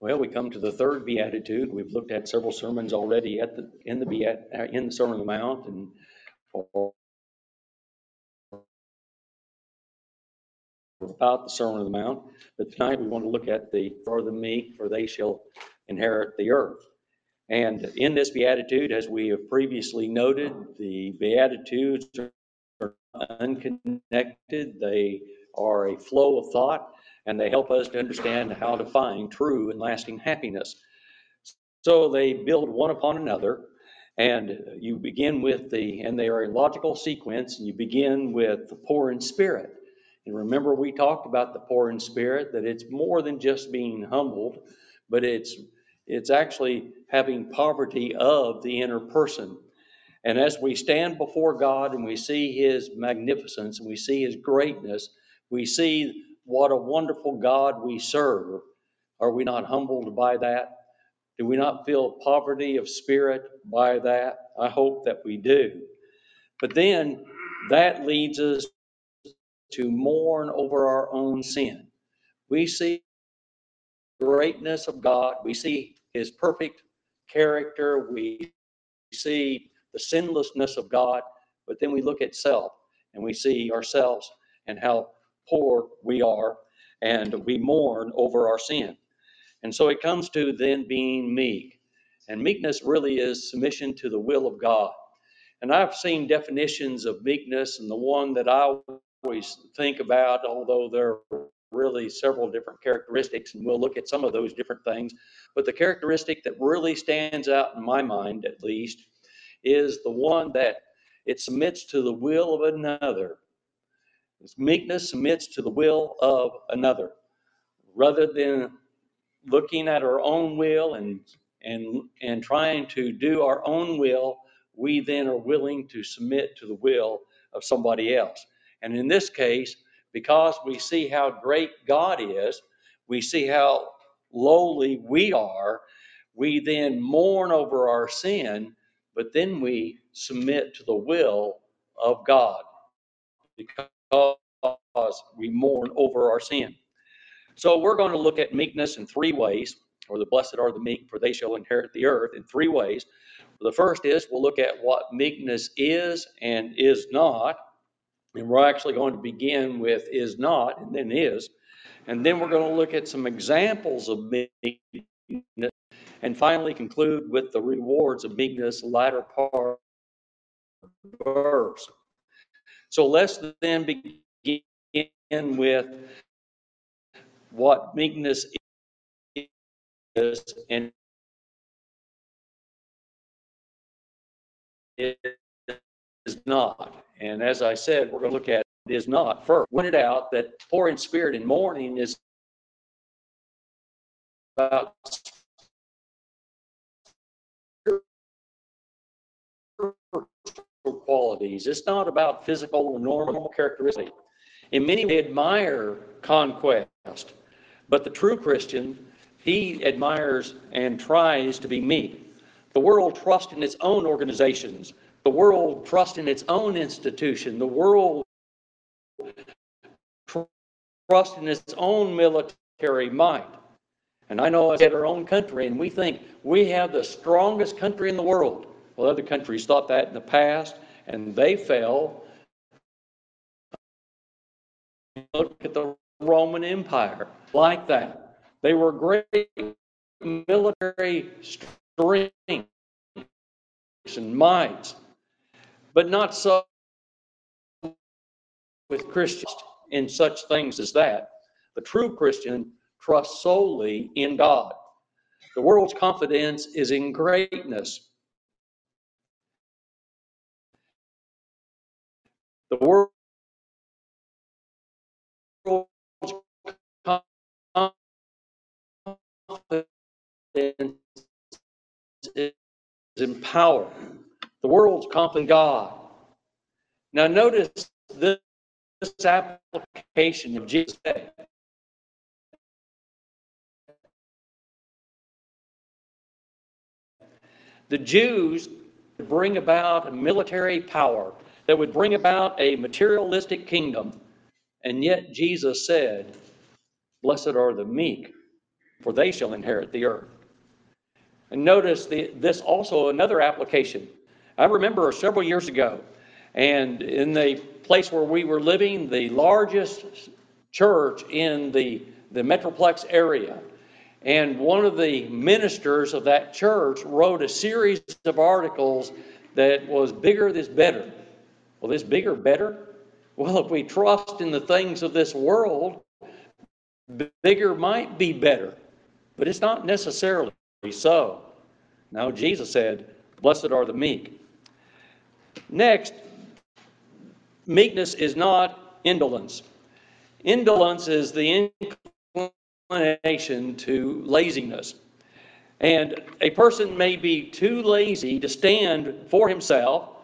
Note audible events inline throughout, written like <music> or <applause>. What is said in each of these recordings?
Well, we come to the third beatitude. We've looked at several sermons already at the, in the beat, uh, in the Sermon on the Mount and or about the Sermon on the Mount. But tonight we want to look at the, for the meek, for they shall inherit the earth. And in this beatitude, as we have previously noted, the beatitudes are unconnected. They are a flow of thought and they help us to understand how to find true and lasting happiness. So they build one upon another, and you begin with the, and they are a logical sequence, and you begin with the poor in spirit. And remember, we talked about the poor in spirit, that it's more than just being humbled, but it's it's actually having poverty of the inner person. And as we stand before God and we see His magnificence and we see His greatness, we see what a wonderful God we serve. Are we not humbled by that? Do we not feel poverty of spirit by that? I hope that we do. But then that leads us to mourn over our own sin. We see greatness of God, we see his perfect character, we see the sinlessness of God, but then we look at self and we see ourselves and how poor we are, and we mourn over our sin. And so it comes to then being meek. And meekness really is submission to the will of God. And I've seen definitions of meekness, and the one that I always think about, although there are really several different characteristics, and we'll look at some of those different things. But the characteristic that really stands out in my mind, at least, is the one that it submits to the will of another meekness submits to the will of another. Rather than looking at our own will and, and, and trying to do our own will, we then are willing to submit to the will of somebody else. And in this case, because we see how great God is, we see how lowly we are, we then mourn over our sin, but then we submit to the will of God. Because because we mourn over our sin. So we're going to look at meekness in three ways, or the blessed are the meek, for they shall inherit the earth in three ways. The first is we'll look at what meekness is and is not. And we're actually going to begin with is not and then is. And then we're going to look at some examples of meekness and finally conclude with the rewards of meekness, latter part verse. So let's then begin with what meekness is and is not. And as I said, we're going to look at it is not first. Pointed out that poor in spirit and mourning is about qualities. It's not about physical or normal characteristics. In many, they admire conquest, but the true Christian, he admires and tries to be meek. The world trusts in its own organizations. The world trusts in its own institution. The world trusts in its own military might. And I know us at our own country, and we think we have the strongest country in the world. Well, other countries thought that in the past, and they fell. Look at the Roman Empire, like that. They were great military strength and might, but not so with Christians in such things as that. The true Christian trusts solely in God. The world's confidence is in greatness, The world's confidence is in power. The world's confidence in God. Now notice this, application of Jesus. The Jews bring about a military power that would bring about a materialistic kingdom. And yet Jesus said, Blessed are the meek, for they shall inherit the earth. And notice the, this also another application. I remember several years ago, and in the place where we were living, the largest church in the, the Metroplex area. And one of the ministers of that church wrote a series of articles that was bigger is better. Well, this bigger, better? Well, if we trust in the things of this world, bigger might be better, but it's not necessarily so. Now, Jesus said, Blessed are the meek. Next, meekness is not indolence. Indolence is the inclination to laziness. And a person may be too lazy to stand for himself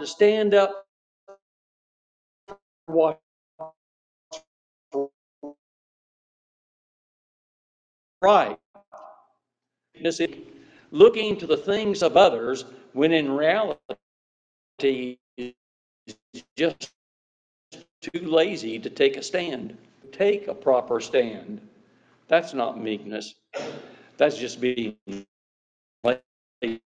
to stand up watch right. Looking to the things of others when in reality is just too lazy to take a stand. Take a proper stand. That's not meekness. That's just being lazy.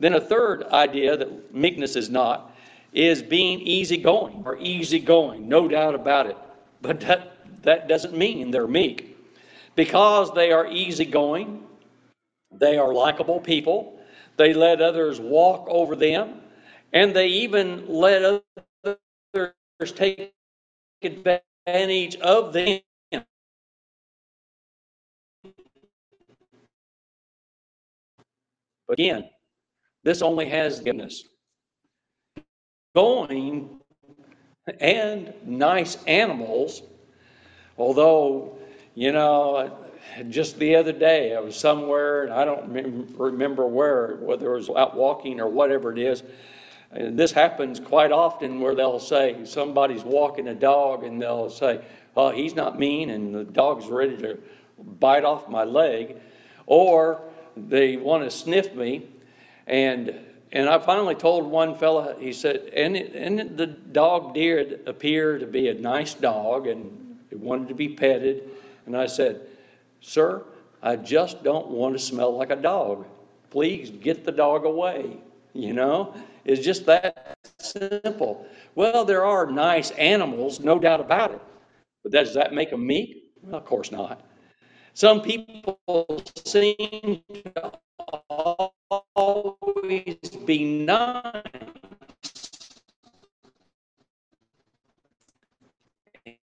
Then a third idea that meekness is not is being easygoing or easygoing, no doubt about it. But that, that doesn't mean they're meek. Because they are easygoing, they are likable people, they let others walk over them, and they even let others take advantage of them. Again, this only has goodness. Going and nice animals, although, you know, just the other day I was somewhere, and I don't remember where, whether it was out walking or whatever it is. And this happens quite often where they'll say somebody's walking a dog and they'll say, Oh, he's not mean, and the dog's ready to bite off my leg. Or they want to sniff me and and I finally told one fella, he said, and, it, and the dog did appear to be a nice dog and it wanted to be petted. And I said, Sir, I just don't want to smell like a dog. Please get the dog away. You know, it's just that simple. Well, there are nice animals, no doubt about it. But does that make them meek? Well, of course not. Some people seem to always be nice.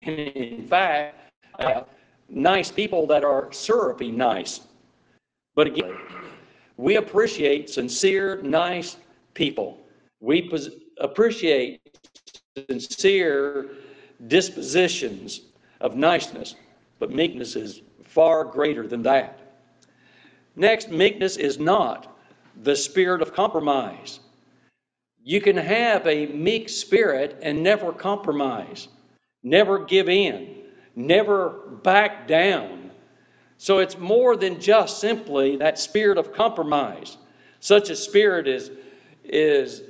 And in fact, uh, nice people that are syrupy nice. But again, we appreciate sincere, nice people. We pos- appreciate sincere dispositions of niceness, but meekness is far greater than that. Next, meekness is not the spirit of compromise. You can have a meek spirit and never compromise, never give in, never back down. So it's more than just simply that spirit of compromise. Such a spirit is, is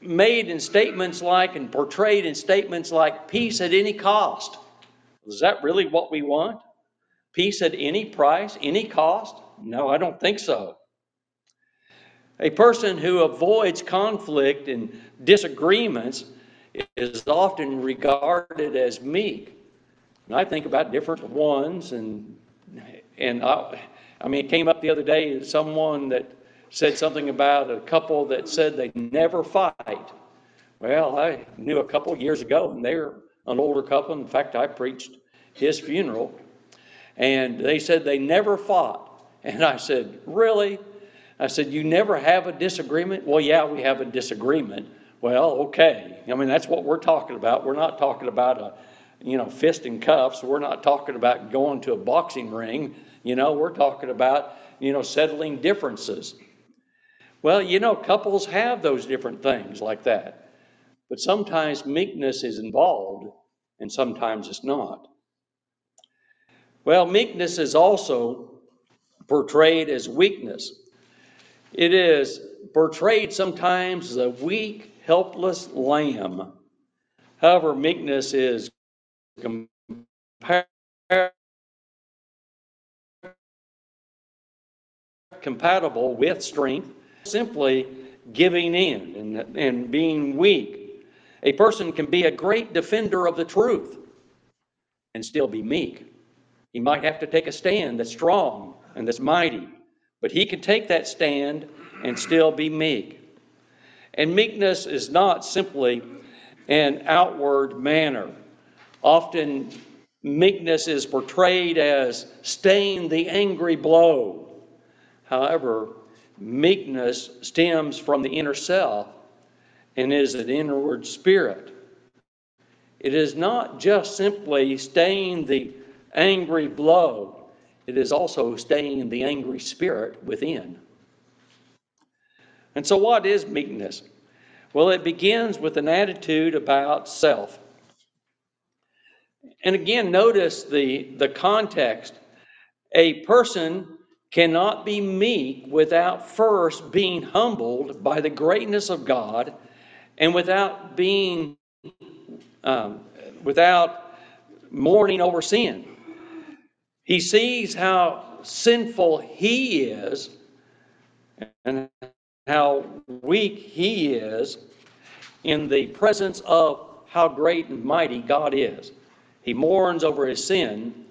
made in statements like and portrayed in statements like peace at any cost. Is that really what we want? Peace at any price, any cost? No, I don't think so. A person who avoids conflict and disagreements is often regarded as meek. And I think about different ones, and and I, I mean, it came up the other day. Someone that said something about a couple that said they never fight. Well, I knew a couple years ago, and they're an older couple. In fact, I preached his funeral, and they said they never fought. And I said, Really? I said, You never have a disagreement? Well, yeah, we have a disagreement. Well, okay. I mean, that's what we're talking about. We're not talking about a, you know, fist and cuffs. We're not talking about going to a boxing ring. You know, we're talking about, you know, settling differences. Well, you know, couples have those different things like that. But sometimes meekness is involved and sometimes it's not. Well, meekness is also portrayed as weakness. It is portrayed sometimes as a weak, helpless lamb. However, meekness is compatible with strength, simply giving in and, and being weak. A person can be a great defender of the truth and still be meek. He might have to take a stand that's strong and that's mighty, but he can take that stand and still be meek. And meekness is not simply an outward manner. Often, meekness is portrayed as staying the angry blow. However, meekness stems from the inner self and is an inward spirit. It is not just simply staying the angry blow, it is also staying the angry spirit within. And so, what is meekness? Well, it begins with an attitude about self. And again, notice the, the context. A person cannot be meek without first being humbled by the greatness of God and without being, um, without mourning over sin. He sees how sinful he is and how weak he is in the presence of how great and mighty God is. He mourns over his sin,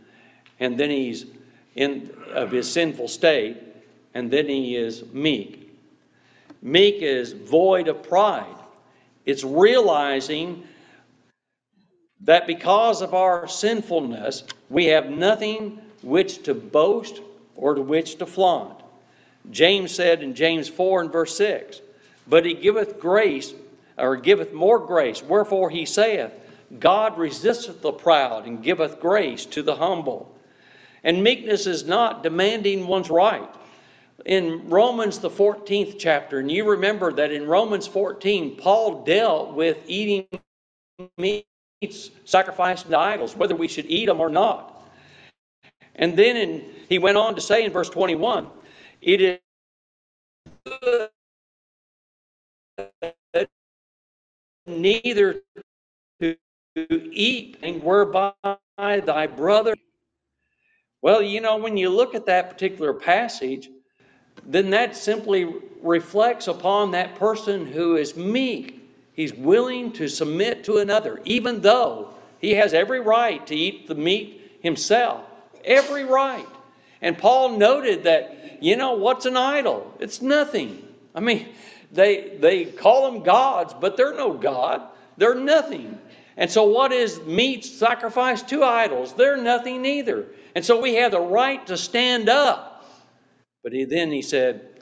and then he's in of his sinful state, and then he is meek. Meek is void of pride. It's realizing that because of our sinfulness, we have nothing which to boast or to which to flaunt. James said in James 4 and verse 6, But he giveth grace, or giveth more grace. Wherefore he saith, God resisteth the proud and giveth grace to the humble. And meekness is not demanding one's right. In Romans, the 14th chapter, and you remember that in Romans 14, Paul dealt with eating meats sacrificed to idols, whether we should eat them or not. And then in, he went on to say in verse 21 it is good neither to eat and whereby thy brother. Well, you know, when you look at that particular passage, then that simply reflects upon that person who is meek. He's willing to submit to another, even though he has every right to eat the meat himself. Every right. And Paul noted that, you know, what's an idol? It's nothing. I mean, they, they call them gods, but they're no God. They're nothing. And so, what is meat sacrificed to idols? They're nothing either. And so, we have the right to stand up. But he, then he said,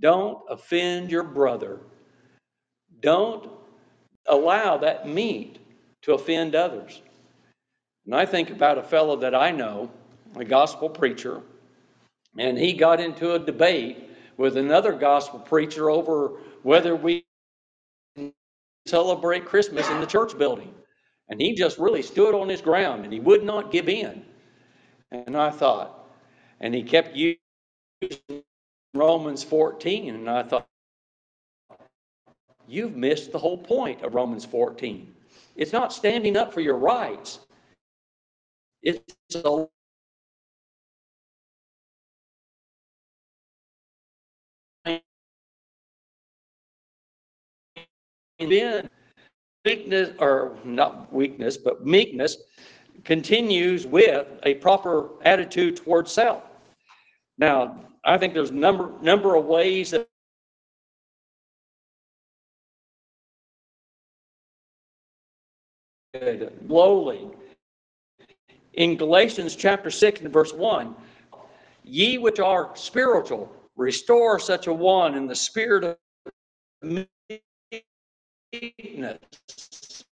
Don't offend your brother. Don't allow that meat to offend others. And I think about a fellow that I know, a gospel preacher, and he got into a debate with another gospel preacher over whether we celebrate Christmas in the church building. And he just really stood on his ground and he would not give in. And I thought, and he kept using Romans 14, and I thought, you've missed the whole point of Romans 14. It's not standing up for your rights, it's then weakness, or not weakness, but meekness continues with a proper attitude towards self. Now, I think there's number number of ways that lowly. In Galatians chapter 6 and verse 1, ye which are spiritual, restore such a one in the spirit of meekness.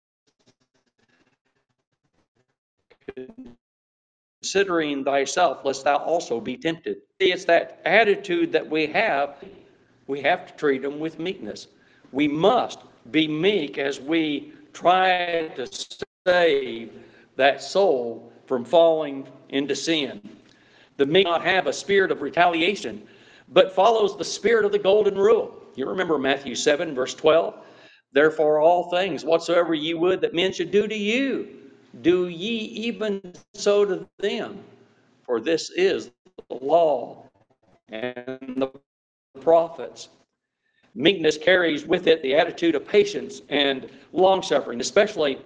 Considering thyself, lest thou also be tempted. See, it's that attitude that we have. We have to treat them with meekness. We must be meek as we try to save that soul from falling into sin. The meek not have a spirit of retaliation, but follows the spirit of the golden rule. You remember Matthew 7, verse 12? Therefore, all things whatsoever ye would that men should do to you, do ye even so to them. For this is the law and the prophets. Meekness carries with it the attitude of patience and long suffering, especially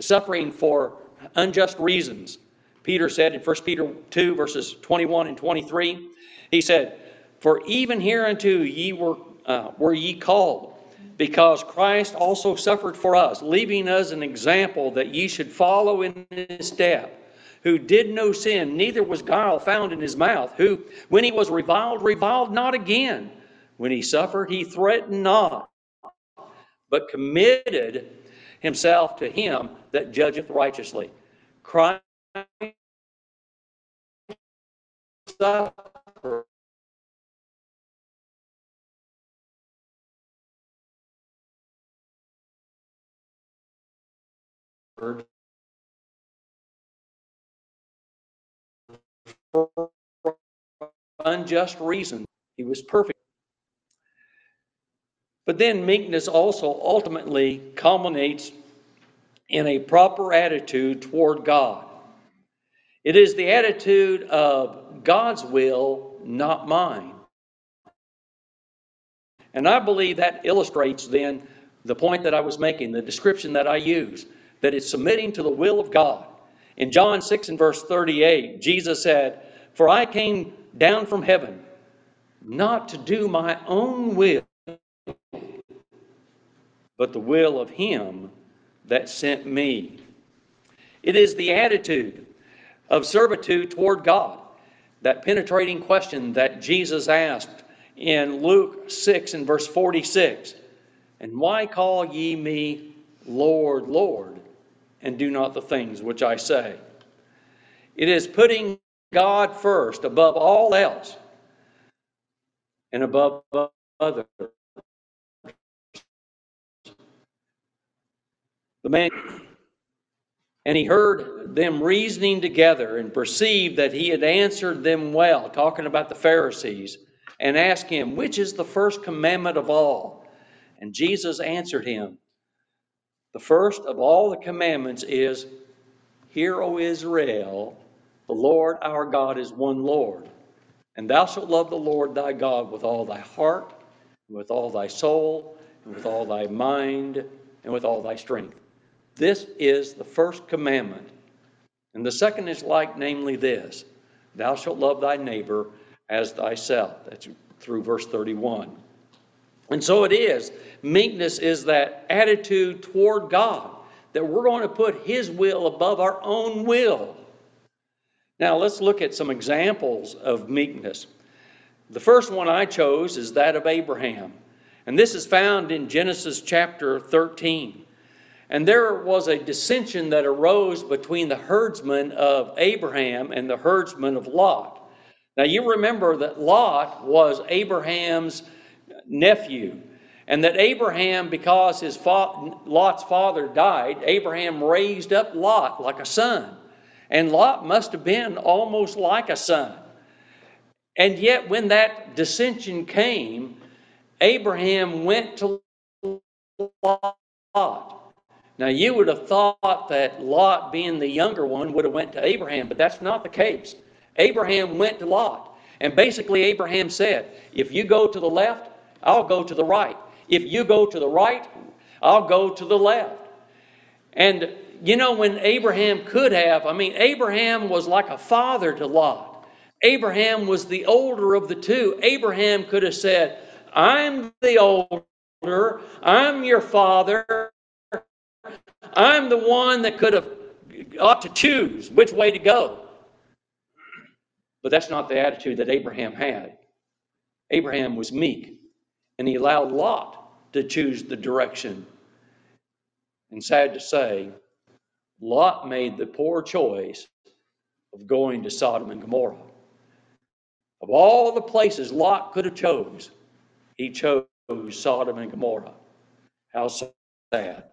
suffering for unjust reasons. Peter said in 1 Peter 2, verses 21 and 23, he said, For even hereunto ye were, uh, were ye called, because Christ also suffered for us, leaving us an example that ye should follow in his step, who did no sin, neither was guile found in his mouth, who, when he was reviled, reviled not again. When he suffered, he threatened not, but committed himself to him that judgeth righteously. Christ suffered for unjust reason. He was perfect. But then meekness also ultimately culminates in a proper attitude toward God. It is the attitude of God's will, not mine. And I believe that illustrates then the point that I was making, the description that I use, that it's submitting to the will of God. In John 6 and verse 38, Jesus said, For I came down from heaven not to do my own will, but the will of Him that sent me. It is the attitude of servitude toward God, that penetrating question that Jesus asked in Luke 6 and verse 46 And why call ye me Lord, Lord, and do not the things which I say? It is putting God first above all else and above others. The man, and he heard them reasoning together and perceived that he had answered them well, talking about the Pharisees, and asked him, Which is the first commandment of all? And Jesus answered him, The first of all the commandments is, Hear, O Israel, the Lord our God is one Lord. And thou shalt love the Lord thy God with all thy heart, and with all thy soul, and with all thy mind, and with all thy strength. This is the first commandment. And the second is like, namely, this Thou shalt love thy neighbor as thyself. That's through verse 31. And so it is. Meekness is that attitude toward God that we're going to put His will above our own will. Now, let's look at some examples of meekness. The first one I chose is that of Abraham. And this is found in Genesis chapter 13. And there was a dissension that arose between the herdsmen of Abraham and the herdsmen of Lot. Now, you remember that Lot was Abraham's nephew, and that Abraham, because his fa- Lot's father died, Abraham raised up Lot like a son. And Lot must have been almost like a son. And yet, when that dissension came, Abraham went to Lot now you would have thought that Lot, being the younger one, would have went to Abraham, but that's not the case. Abraham went to Lot, and basically Abraham said, "If you go to the left, I'll go to the right. If you go to the right, I'll go to the left." And you know when Abraham could have, I mean Abraham was like a father to Lot. Abraham was the older of the two. Abraham could have said, "I'm the older. I'm your father." I'm the one that could have ought to choose which way to go. But that's not the attitude that Abraham had. Abraham was meek, and he allowed Lot to choose the direction. And sad to say, Lot made the poor choice of going to Sodom and Gomorrah. Of all the places Lot could have chose, he chose Sodom and Gomorrah. How sad.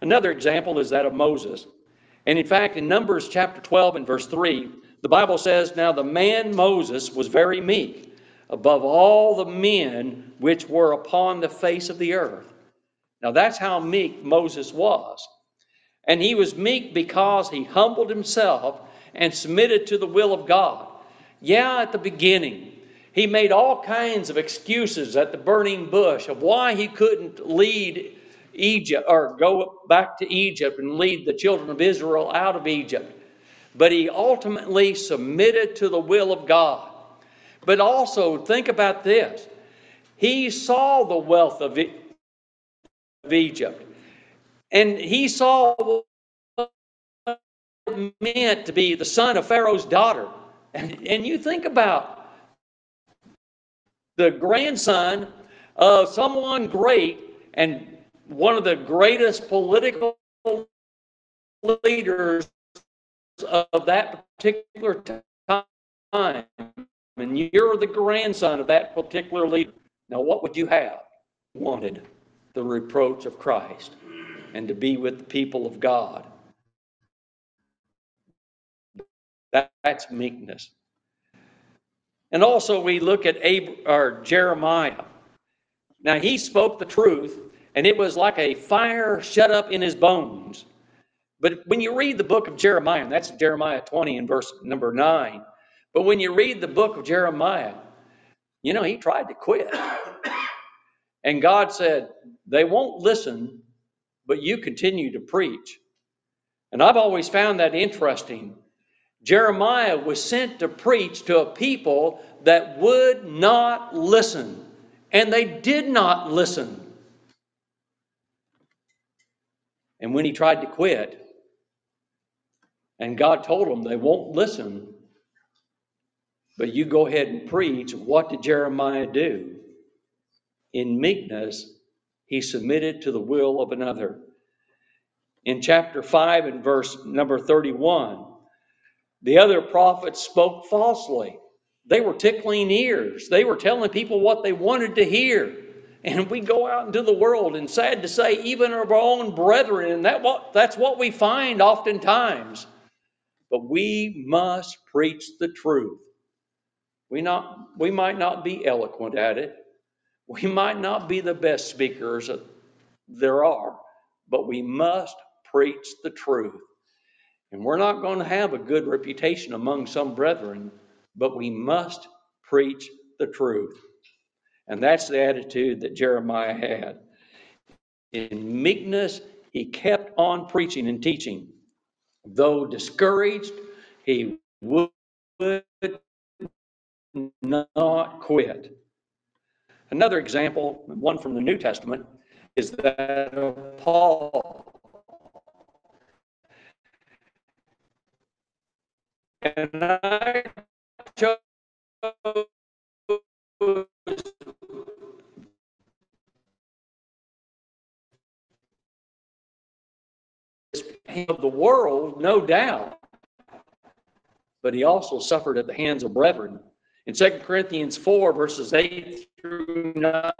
Another example is that of Moses. And in fact, in Numbers chapter 12 and verse 3, the Bible says, Now the man Moses was very meek, above all the men which were upon the face of the earth. Now that's how meek Moses was. And he was meek because he humbled himself and submitted to the will of God. Yeah, at the beginning, he made all kinds of excuses at the burning bush of why he couldn't lead Egypt or go back to Egypt and lead the children of Israel out of Egypt. But he ultimately submitted to the will of God. But also, think about this. He saw the wealth of, of Egypt, and he saw what it meant to be the son of Pharaoh's daughter. And, and you think about the grandson of someone great and one of the greatest political leaders of that particular time, and you're the grandson of that particular leader. Now, what would you have wanted? The reproach of Christ and to be with the people of God. That, that's meekness. And also, we look at Ab- or Jeremiah. Now, he spoke the truth, and it was like a fire shut up in his bones. But when you read the book of Jeremiah, that's Jeremiah 20 and verse number 9, but when you read the book of Jeremiah, you know, he tried to quit. And God said, They won't listen, but you continue to preach. And I've always found that interesting Jeremiah was sent to preach to a people that would not listen, and they did not listen. And when he tried to quit, and God told him they won't listen, but you go ahead and preach, what did Jeremiah do? In meekness, he submitted to the will of another. In chapter 5 and verse number 31, the other prophets spoke falsely. They were tickling ears. They were telling people what they wanted to hear. And we go out into the world, and sad to say, even of our own brethren, and that what, that's what we find oftentimes. But we must preach the truth. We, not, we might not be eloquent at it. We might not be the best speakers there are, but we must preach the truth. And we're not going to have a good reputation among some brethren, but we must preach the truth. And that's the attitude that Jeremiah had. In meekness, he kept on preaching and teaching. Though discouraged, he would not quit. Another example, one from the New Testament, is that of Paul. And I chose of the world, no doubt. But he also suffered at the hands of brethren. In 2 Corinthians 4, verses 8 through 9,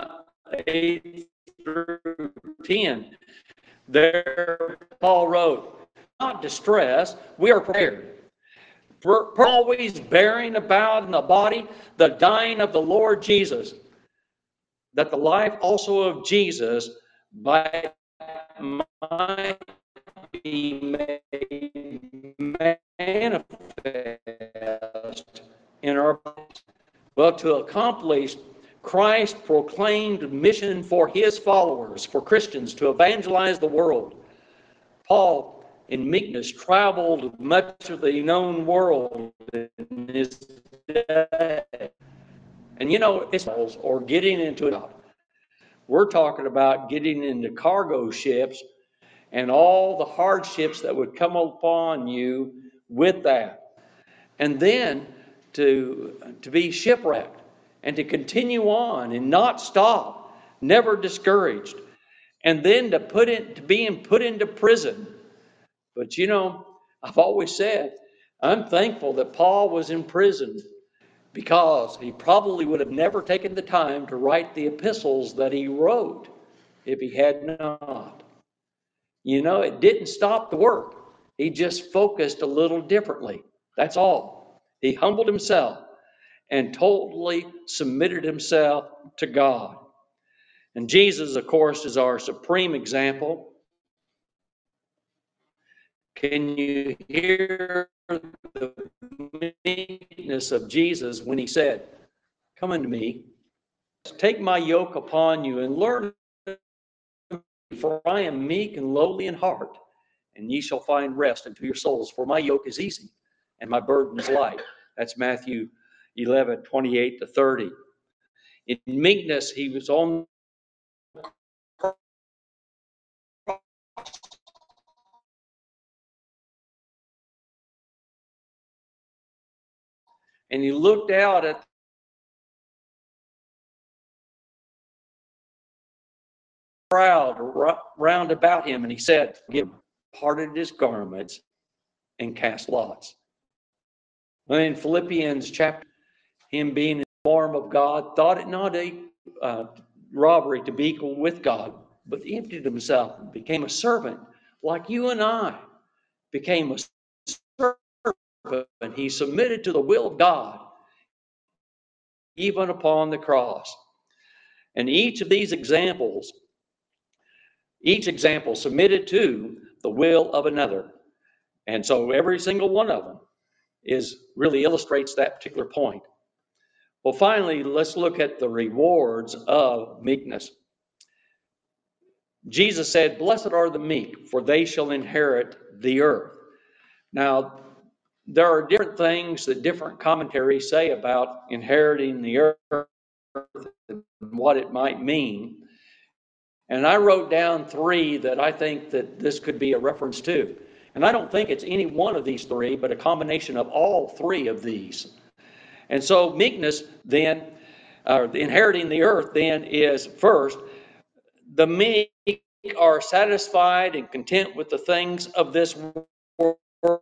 8 through 10, there Paul wrote, Not distress, we are prepared. We're always bearing about in the body the dying of the Lord Jesus, that the life also of Jesus might be made manifest in our well to accomplish Christ proclaimed mission for his followers, for Christians to evangelize the world. Paul in meekness traveled much of the known world in his day. And you know, it's or getting into it. We're talking about getting into cargo ships and all the hardships that would come upon you with that. And then to, to be shipwrecked and to continue on and not stop, never discouraged. And then to put it to being put into prison but you know, I've always said, I'm thankful that Paul was in prison because he probably would have never taken the time to write the epistles that he wrote if he had not. You know, it didn't stop the work, he just focused a little differently. That's all. He humbled himself and totally submitted himself to God. And Jesus, of course, is our supreme example. Can you hear the meekness of Jesus when he said, Come unto me, take my yoke upon you and learn, for I am meek and lowly in heart, and ye shall find rest unto your souls. For my yoke is easy and my burden is light. That's Matthew 11, 28 to 30. In meekness, he was on and he looked out at the crowd round about him and he said, Give parted his garments and cast lots. In Philippians chapter, him being in the form of God, thought it not a uh, robbery to be equal with God, but emptied himself and became a servant like you and I became a servant. And he submitted to the will of God, even upon the cross. And each of these examples, each example submitted to the will of another. And so every single one of them is really illustrates that particular point. Well, finally, let's look at the rewards of meekness. Jesus said, Blessed are the meek, for they shall inherit the earth. Now, there are different things that different commentaries say about inheriting the earth and what it might mean. And I wrote down three that I think that this could be a reference to. And I don't think it's any one of these three, but a combination of all three of these. And so meekness then, or inheriting the earth then is first, the meek are satisfied and content with the things of this world.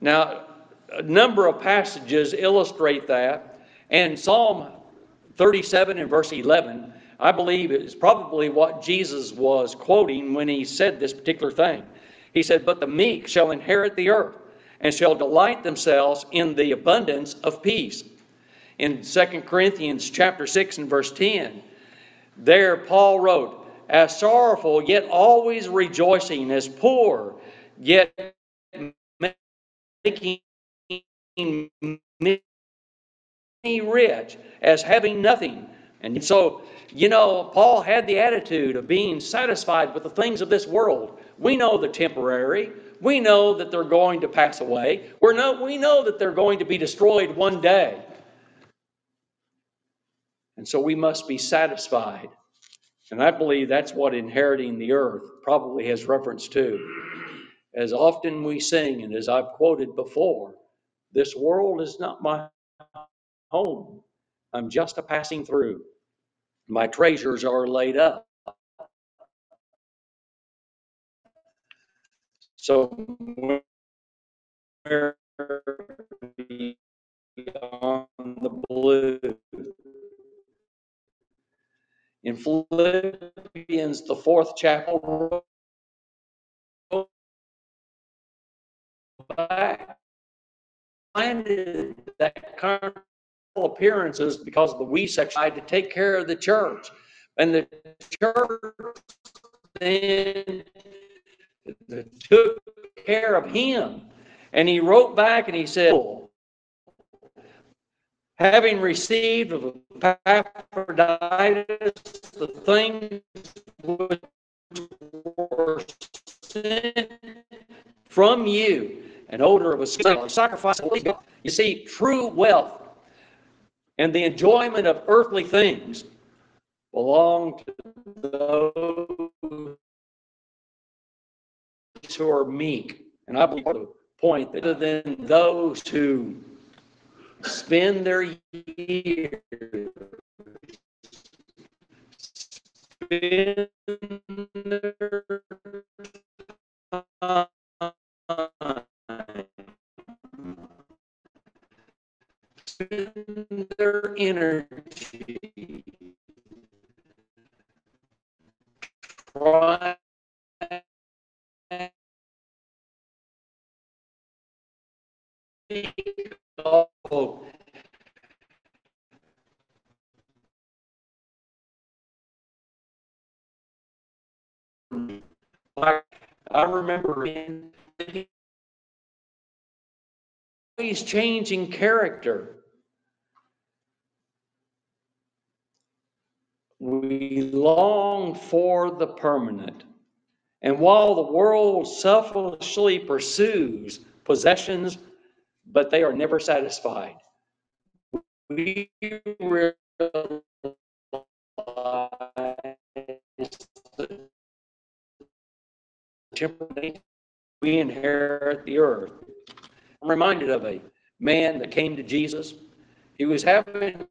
Now, a number of passages illustrate that, and Psalm 37 and verse 11, I believe, is probably what Jesus was quoting when he said this particular thing. He said, But the meek shall inherit the earth and shall delight themselves in the abundance of peace. In 2 Corinthians chapter 6 and verse 10, there Paul wrote, As sorrowful, yet always rejoicing, as poor, yet making me rich, as having nothing. And so, you know, Paul had the attitude of being satisfied with the things of this world. We know the temporary. We know that they're going to pass away. We're no, we know that they're going to be destroyed one day. And so we must be satisfied. And I believe that's what inheriting the earth probably has reference to. As often we sing, and as I've quoted before, this world is not my home. I'm just a passing through. My treasures are laid up So where on the blue. In Philippians, the fourth chapter, back, finded that carnal appearances because of the we section had to take care of the church. And the church then took care of him. And he wrote back and he said, Having received of Epaphroditus the things which were sent from you, an odor of a sacrifice. You see, true wealth and the enjoyment of earthly things belong to those who are meek. And I believe the point that than those who spend their years spend their spend their energy. I, I remember in always changing character. We long for the permanent. And while the world selfishly pursues possessions, but they are never satisfied, we realize we inherit the earth. I'm reminded of a man that came to Jesus. He was having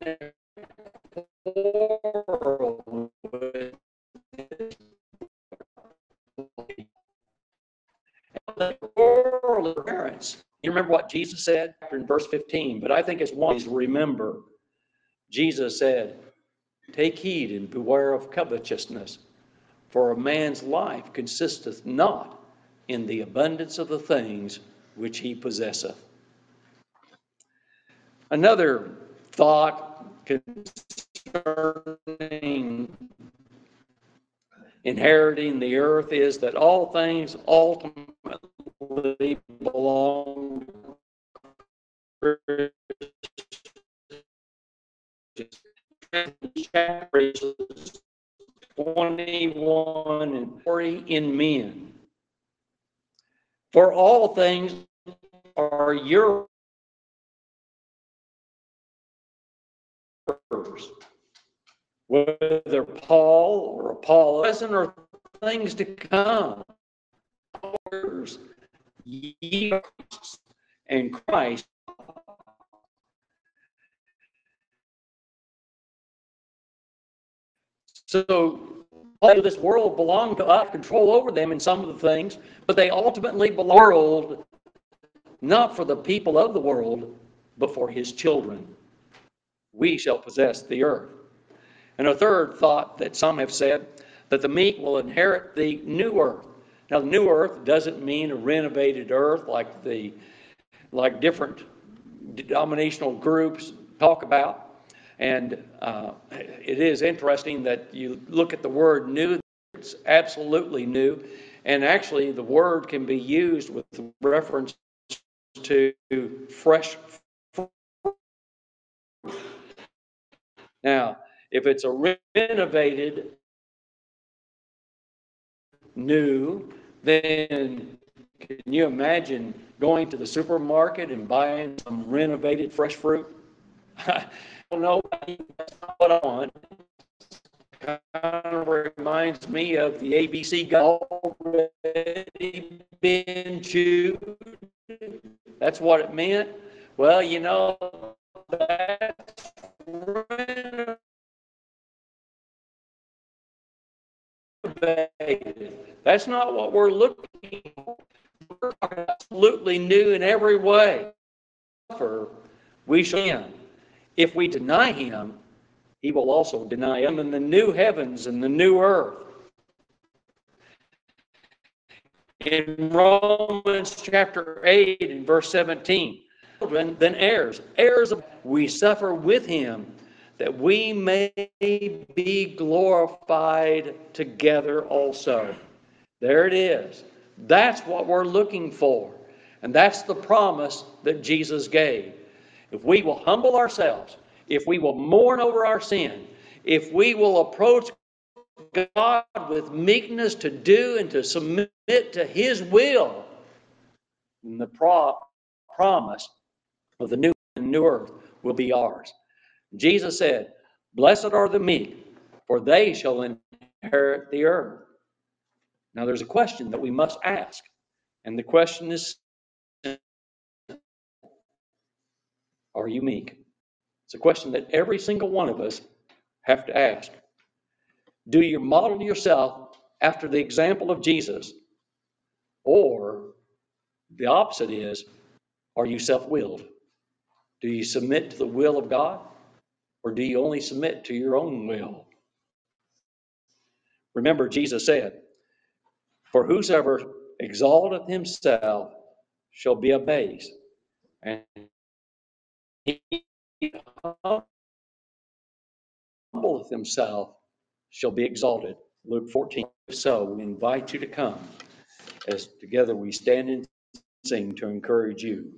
quarrel with parents. You remember what Jesus said in verse 15, but I think it's wise to remember. Jesus said, Take heed and beware of covetousness, for a man's life consisteth not in the abundance of the things which he possesseth. Another thought concerning inheriting the earth is that all things ultimately belong to chapters 21 and 40 in men. For all things are Whether Paul or Apollo, present or things to come, and Christ So all of this world belonged to us, control over them in some of the things, but they ultimately belong not for the people of the world, but for his children. We shall possess the earth. And a third thought that some have said that the meek will inherit the new earth. Now, the new earth doesn't mean a renovated earth like the like different denominational groups talk about. And uh, it is interesting that you look at the word new, it's absolutely new. And actually, the word can be used with reference to fresh Now, if it's a renovated new, then can you imagine going to the supermarket and buying some renovated fresh fruit? <laughs> I don't know that's what I want. Kind of reminds me of the ABC got already been chewed. That's what it meant. Well, you know, that's That's not what we're looking for. We're absolutely new in every way. For we shall if we deny him, he will also deny him in the new heavens and the new earth. In Romans chapter 8 and verse 17, children then heirs, heirs of, we suffer with him that we may be glorified together also. There it is. That's what we're looking for. And that's the promise that Jesus gave. If we will humble ourselves, if we will mourn over our sin, if we will approach God with meekness to do and to submit to His will, the pro- promise of the new, new earth will be ours. Jesus said, Blessed are the meek, for they shall inherit the earth. Now, there's a question that we must ask, and the question is Are you meek? It's a question that every single one of us have to ask. Do you model yourself after the example of Jesus? Or the opposite is, are you self willed? Do you submit to the will of God? Or do you only submit to your own will? Remember, Jesus said, For whosoever exalteth himself shall be abased, and he humbleth himself shall be exalted. Luke 14. So we invite you to come. as together we stand and sing to encourage you.